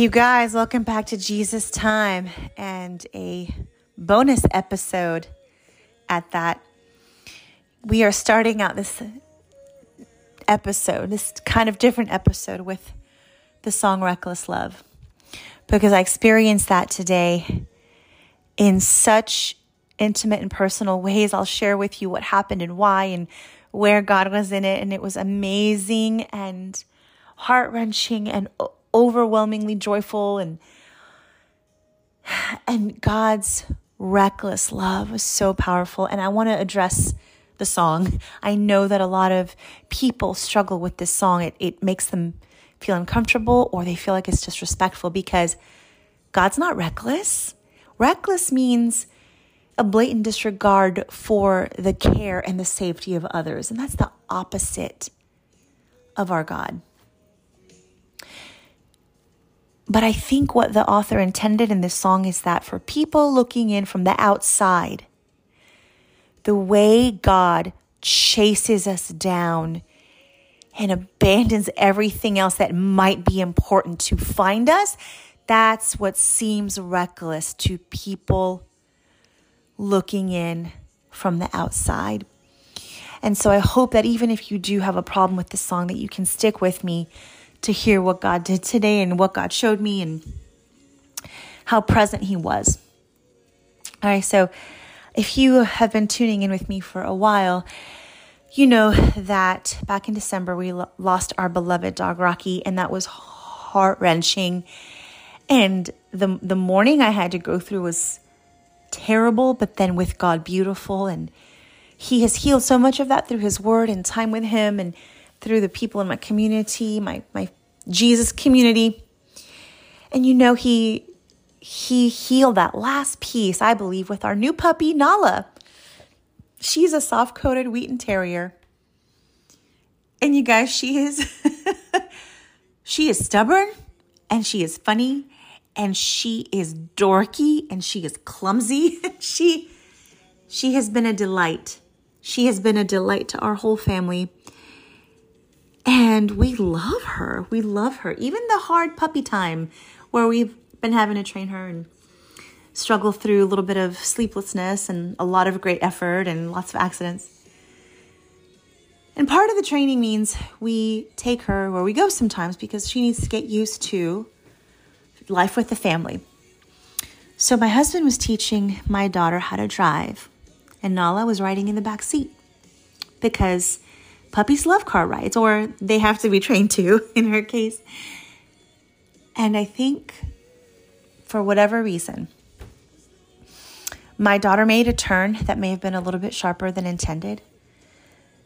You guys, welcome back to Jesus Time and a bonus episode at that. We are starting out this episode, this kind of different episode with the song Reckless Love because I experienced that today in such intimate and personal ways. I'll share with you what happened and why and where God was in it. And it was amazing and heart wrenching and overwhelmingly joyful and and God's reckless love was so powerful. And I want to address the song. I know that a lot of people struggle with this song. It, it makes them feel uncomfortable or they feel like it's disrespectful because God's not reckless. Reckless means a blatant disregard for the care and the safety of others. And that's the opposite of our God. But I think what the author intended in this song is that for people looking in from the outside, the way God chases us down and abandons everything else that might be important to find us, that's what seems reckless to people looking in from the outside. And so I hope that even if you do have a problem with this song that you can stick with me to hear what God did today and what God showed me and how present He was. All right, so if you have been tuning in with me for a while, you know that back in December we lost our beloved dog Rocky, and that was heart wrenching. And the the mourning I had to go through was terrible, but then with God, beautiful. And He has healed so much of that through His Word and time with Him, and through the people in my community, my my Jesus community. And you know, he he healed that last piece, I believe, with our new puppy, Nala. She's a soft coated Wheaten Terrier. And you guys, she is she is stubborn and she is funny and she is dorky and she is clumsy. she she has been a delight. She has been a delight to our whole family. And we love her. We love her. Even the hard puppy time where we've been having to train her and struggle through a little bit of sleeplessness and a lot of great effort and lots of accidents. And part of the training means we take her where we go sometimes because she needs to get used to life with the family. So my husband was teaching my daughter how to drive, and Nala was riding in the back seat because puppies love car rides, or they have to be trained to in her case. And I think for whatever reason, my daughter made a turn that may have been a little bit sharper than intended.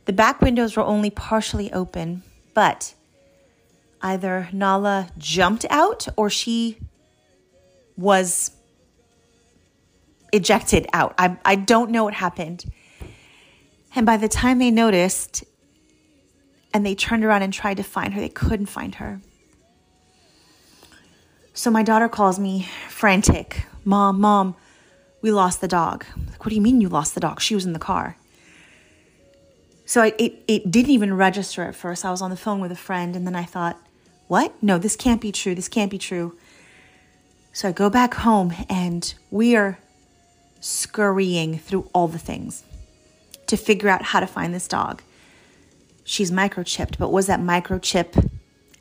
The back windows were only partially open, but either Nala jumped out or she was ejected out. I, I don't know what happened. And by the time they noticed and they turned around and tried to find her, they couldn't find her. So my daughter calls me frantic Mom, Mom, we lost the dog. Like, what do you mean you lost the dog? She was in the car. So I, it, it didn't even register at first. I was on the phone with a friend and then I thought, what? No, this can't be true. This can't be true. So I go back home and we are scurrying through all the things to figure out how to find this dog. She's microchipped, but was that microchip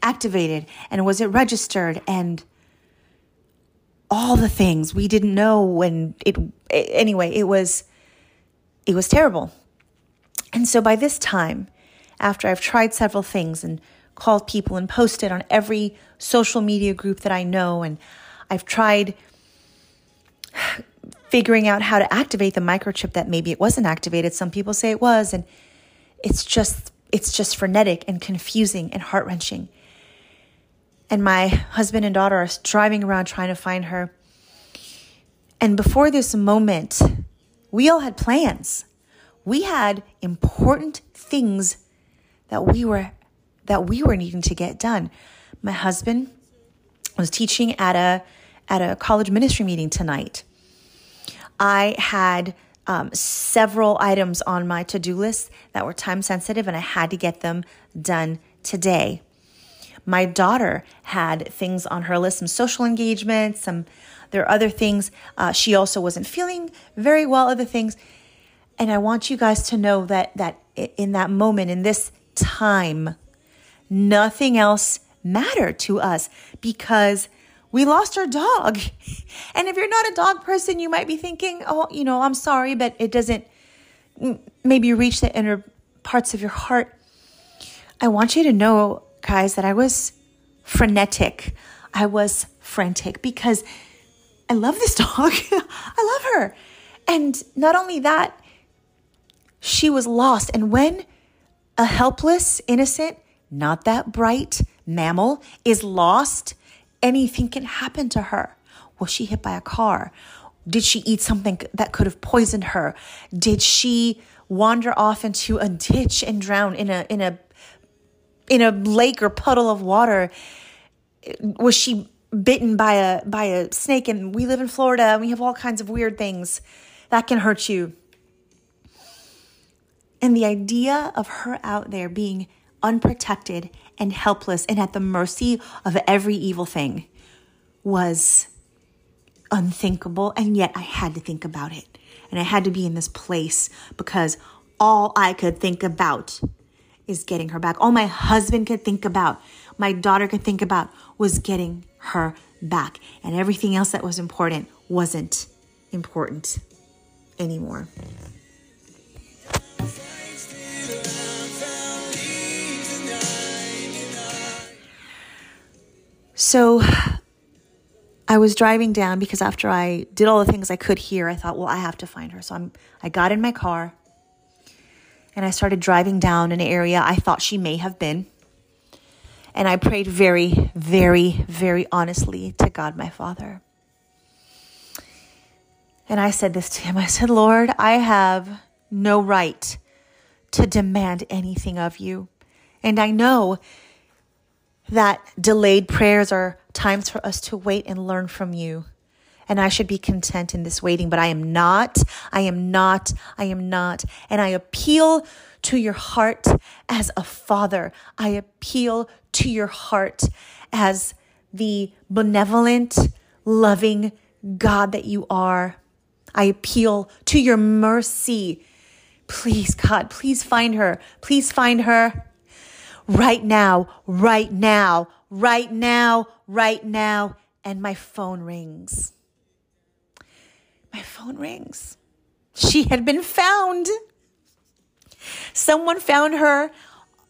activated and was it registered and all the things we didn't know when it anyway, it was it was terrible. And so by this time, after I've tried several things and called people and posted on every social media group that I know. And I've tried figuring out how to activate the microchip that maybe it wasn't activated. Some people say it was. And it's just, it's just frenetic and confusing and heart wrenching. And my husband and daughter are driving around trying to find her. And before this moment, we all had plans. We had important things that we were that we were needing to get done. My husband was teaching at a at a college ministry meeting tonight. I had um, several items on my to do list that were time sensitive, and I had to get them done today. My daughter had things on her list, some social engagement, some there are other things. Uh, she also wasn't feeling very well, other things. And I want you guys to know that that in that moment, in this time, nothing else mattered to us because we lost our dog. And if you're not a dog person, you might be thinking, oh, you know, I'm sorry, but it doesn't maybe reach the inner parts of your heart. I want you to know, guys, that I was frenetic. I was frantic because I love this dog. I love her. And not only that, she was lost. And when a helpless, innocent, not that bright mammal is lost, anything can happen to her. Was she hit by a car? Did she eat something that could have poisoned her? Did she wander off into a ditch and drown in a in a in a lake or puddle of water? Was she bitten by a by a snake and we live in Florida and we have all kinds of weird things that can hurt you. And the idea of her out there being unprotected and helpless and at the mercy of every evil thing was unthinkable. And yet I had to think about it. And I had to be in this place because all I could think about is getting her back. All my husband could think about, my daughter could think about was getting her back. And everything else that was important wasn't important anymore. So I was driving down because after I did all the things I could here, I thought, well, I have to find her. So I'm I got in my car and I started driving down an area I thought she may have been. And I prayed very, very, very honestly to God, my Father. And I said this to him I said, Lord, I have no right to demand anything of you. And I know that delayed prayers are times for us to wait and learn from you. And I should be content in this waiting, but I am not. I am not. I am not. And I appeal to your heart as a father. I appeal to your heart as the benevolent, loving God that you are. I appeal to your mercy. Please, God, please find her. Please find her right now, right now, right now, right now. And my phone rings. My phone rings. She had been found. Someone found her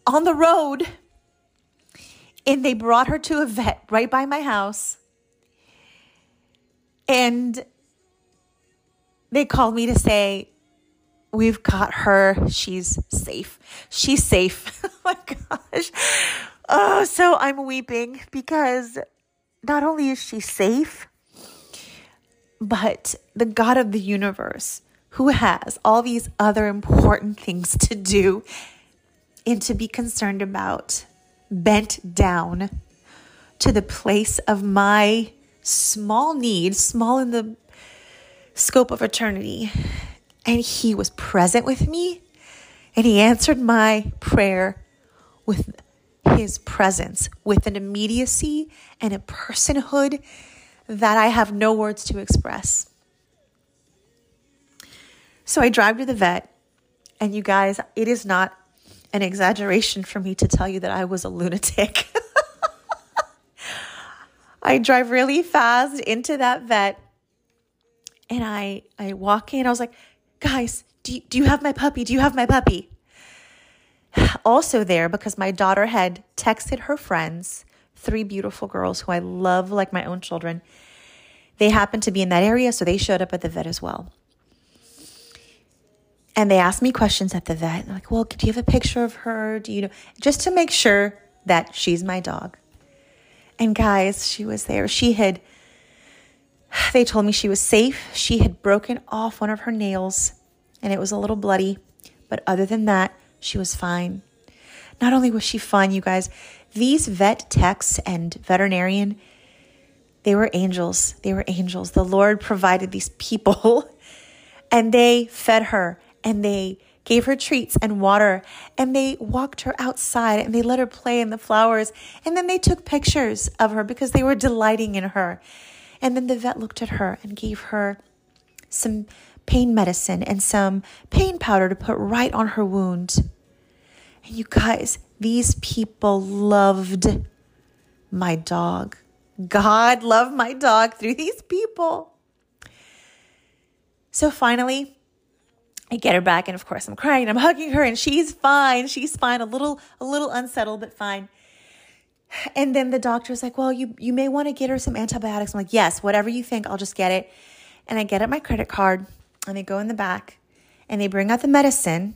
on the road and they brought her to a vet right by my house. And they called me to say, We've got her. She's safe. She's safe. oh my gosh. Oh, so I'm weeping because not only is she safe, but the God of the universe, who has all these other important things to do and to be concerned about, bent down to the place of my small need, small in the scope of eternity. And he was present with me and he answered my prayer with his presence, with an immediacy and a personhood that I have no words to express. So I drive to the vet, and you guys, it is not an exaggeration for me to tell you that I was a lunatic. I drive really fast into that vet and I I walk in. I was like, guys, do you, do you have my puppy? Do you have my puppy? Also there because my daughter had texted her friends, three beautiful girls who I love like my own children. They happened to be in that area, so they showed up at the vet as well. And they asked me questions at the vet. They're like, well, do you have a picture of her? Do you know? Just to make sure that she's my dog. And guys, she was there. She had, they told me she was safe. She had broken off one of her nails and it was a little bloody. But other than that, she was fine. Not only was she fine, you guys, these vet techs and veterinarian, they were angels. They were angels. The Lord provided these people And they fed her and they gave her treats and water and they walked her outside and they let her play in the flowers and then they took pictures of her because they were delighting in her. And then the vet looked at her and gave her some pain medicine and some pain powder to put right on her wound. And you guys, these people loved my dog. God loved my dog through these people. So finally, I get her back, and of course, I'm crying. I'm hugging her, and she's fine. She's fine. A little, a little unsettled, but fine. And then the doctor's like, "Well, you you may want to get her some antibiotics." I'm like, "Yes, whatever you think, I'll just get it." And I get out my credit card, and they go in the back, and they bring out the medicine,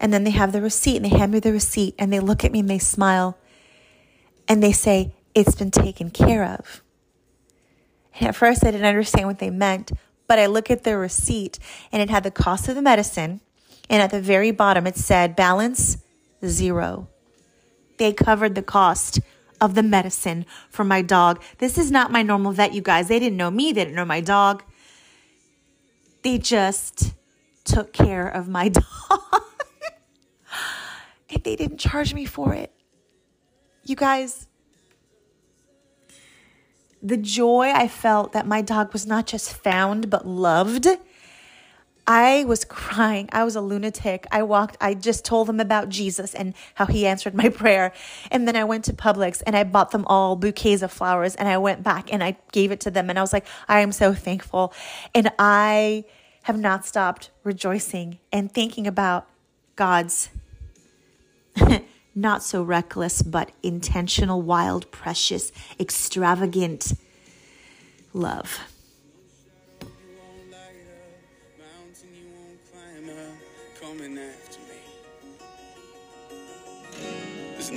and then they have the receipt, and they hand me the receipt, and they look at me and they smile, and they say, "It's been taken care of." And at first, I didn't understand what they meant, but I look at the receipt and it had the cost of the medicine. And at the very bottom, it said balance zero. They covered the cost of the medicine for my dog. This is not my normal vet, you guys. They didn't know me, they didn't know my dog. They just took care of my dog. and they didn't charge me for it. You guys, the joy I felt that my dog was not just found, but loved. I was crying. I was a lunatic. I walked, I just told them about Jesus and how he answered my prayer. And then I went to Publix and I bought them all bouquets of flowers and I went back and I gave it to them. And I was like, I am so thankful. And I have not stopped rejoicing and thinking about God's not so reckless, but intentional, wild, precious, extravagant love.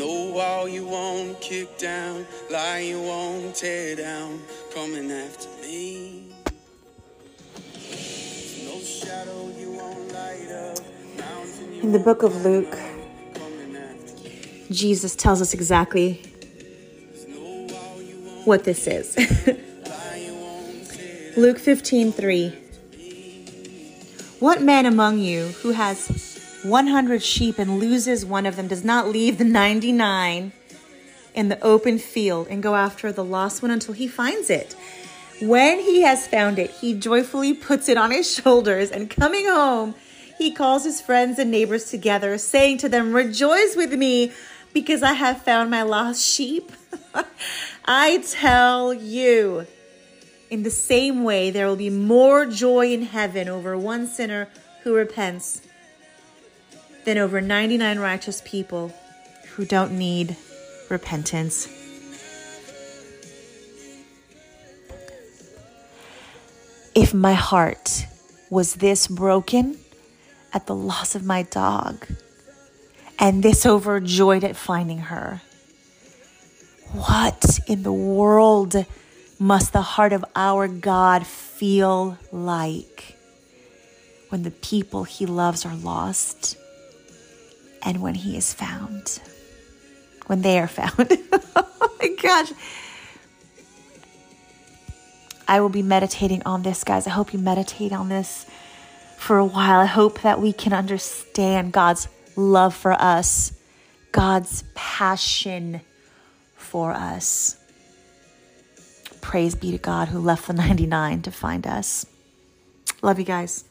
No wall you won't kick down, lie you won't tear down, coming after me. No shadow you won't light up, In the book of Luke, Jesus tells us exactly what this is. Luke 15 3. What man among you who has 100 sheep and loses one of them does not leave the 99 in the open field and go after the lost one until he finds it? When he has found it, he joyfully puts it on his shoulders and coming home, he calls his friends and neighbors together, saying to them, Rejoice with me because I have found my lost sheep. I tell you, in the same way, there will be more joy in heaven over one sinner who repents than over 99 righteous people who don't need repentance. If my heart was this broken at the loss of my dog, and this overjoyed at finding her. What in the world must the heart of our God feel like when the people he loves are lost and when he is found? When they are found. oh my gosh. I will be meditating on this, guys. I hope you meditate on this for a while. I hope that we can understand God's love for us, God's passion for us. Praise be to God who left the 99 to find us. Love you guys.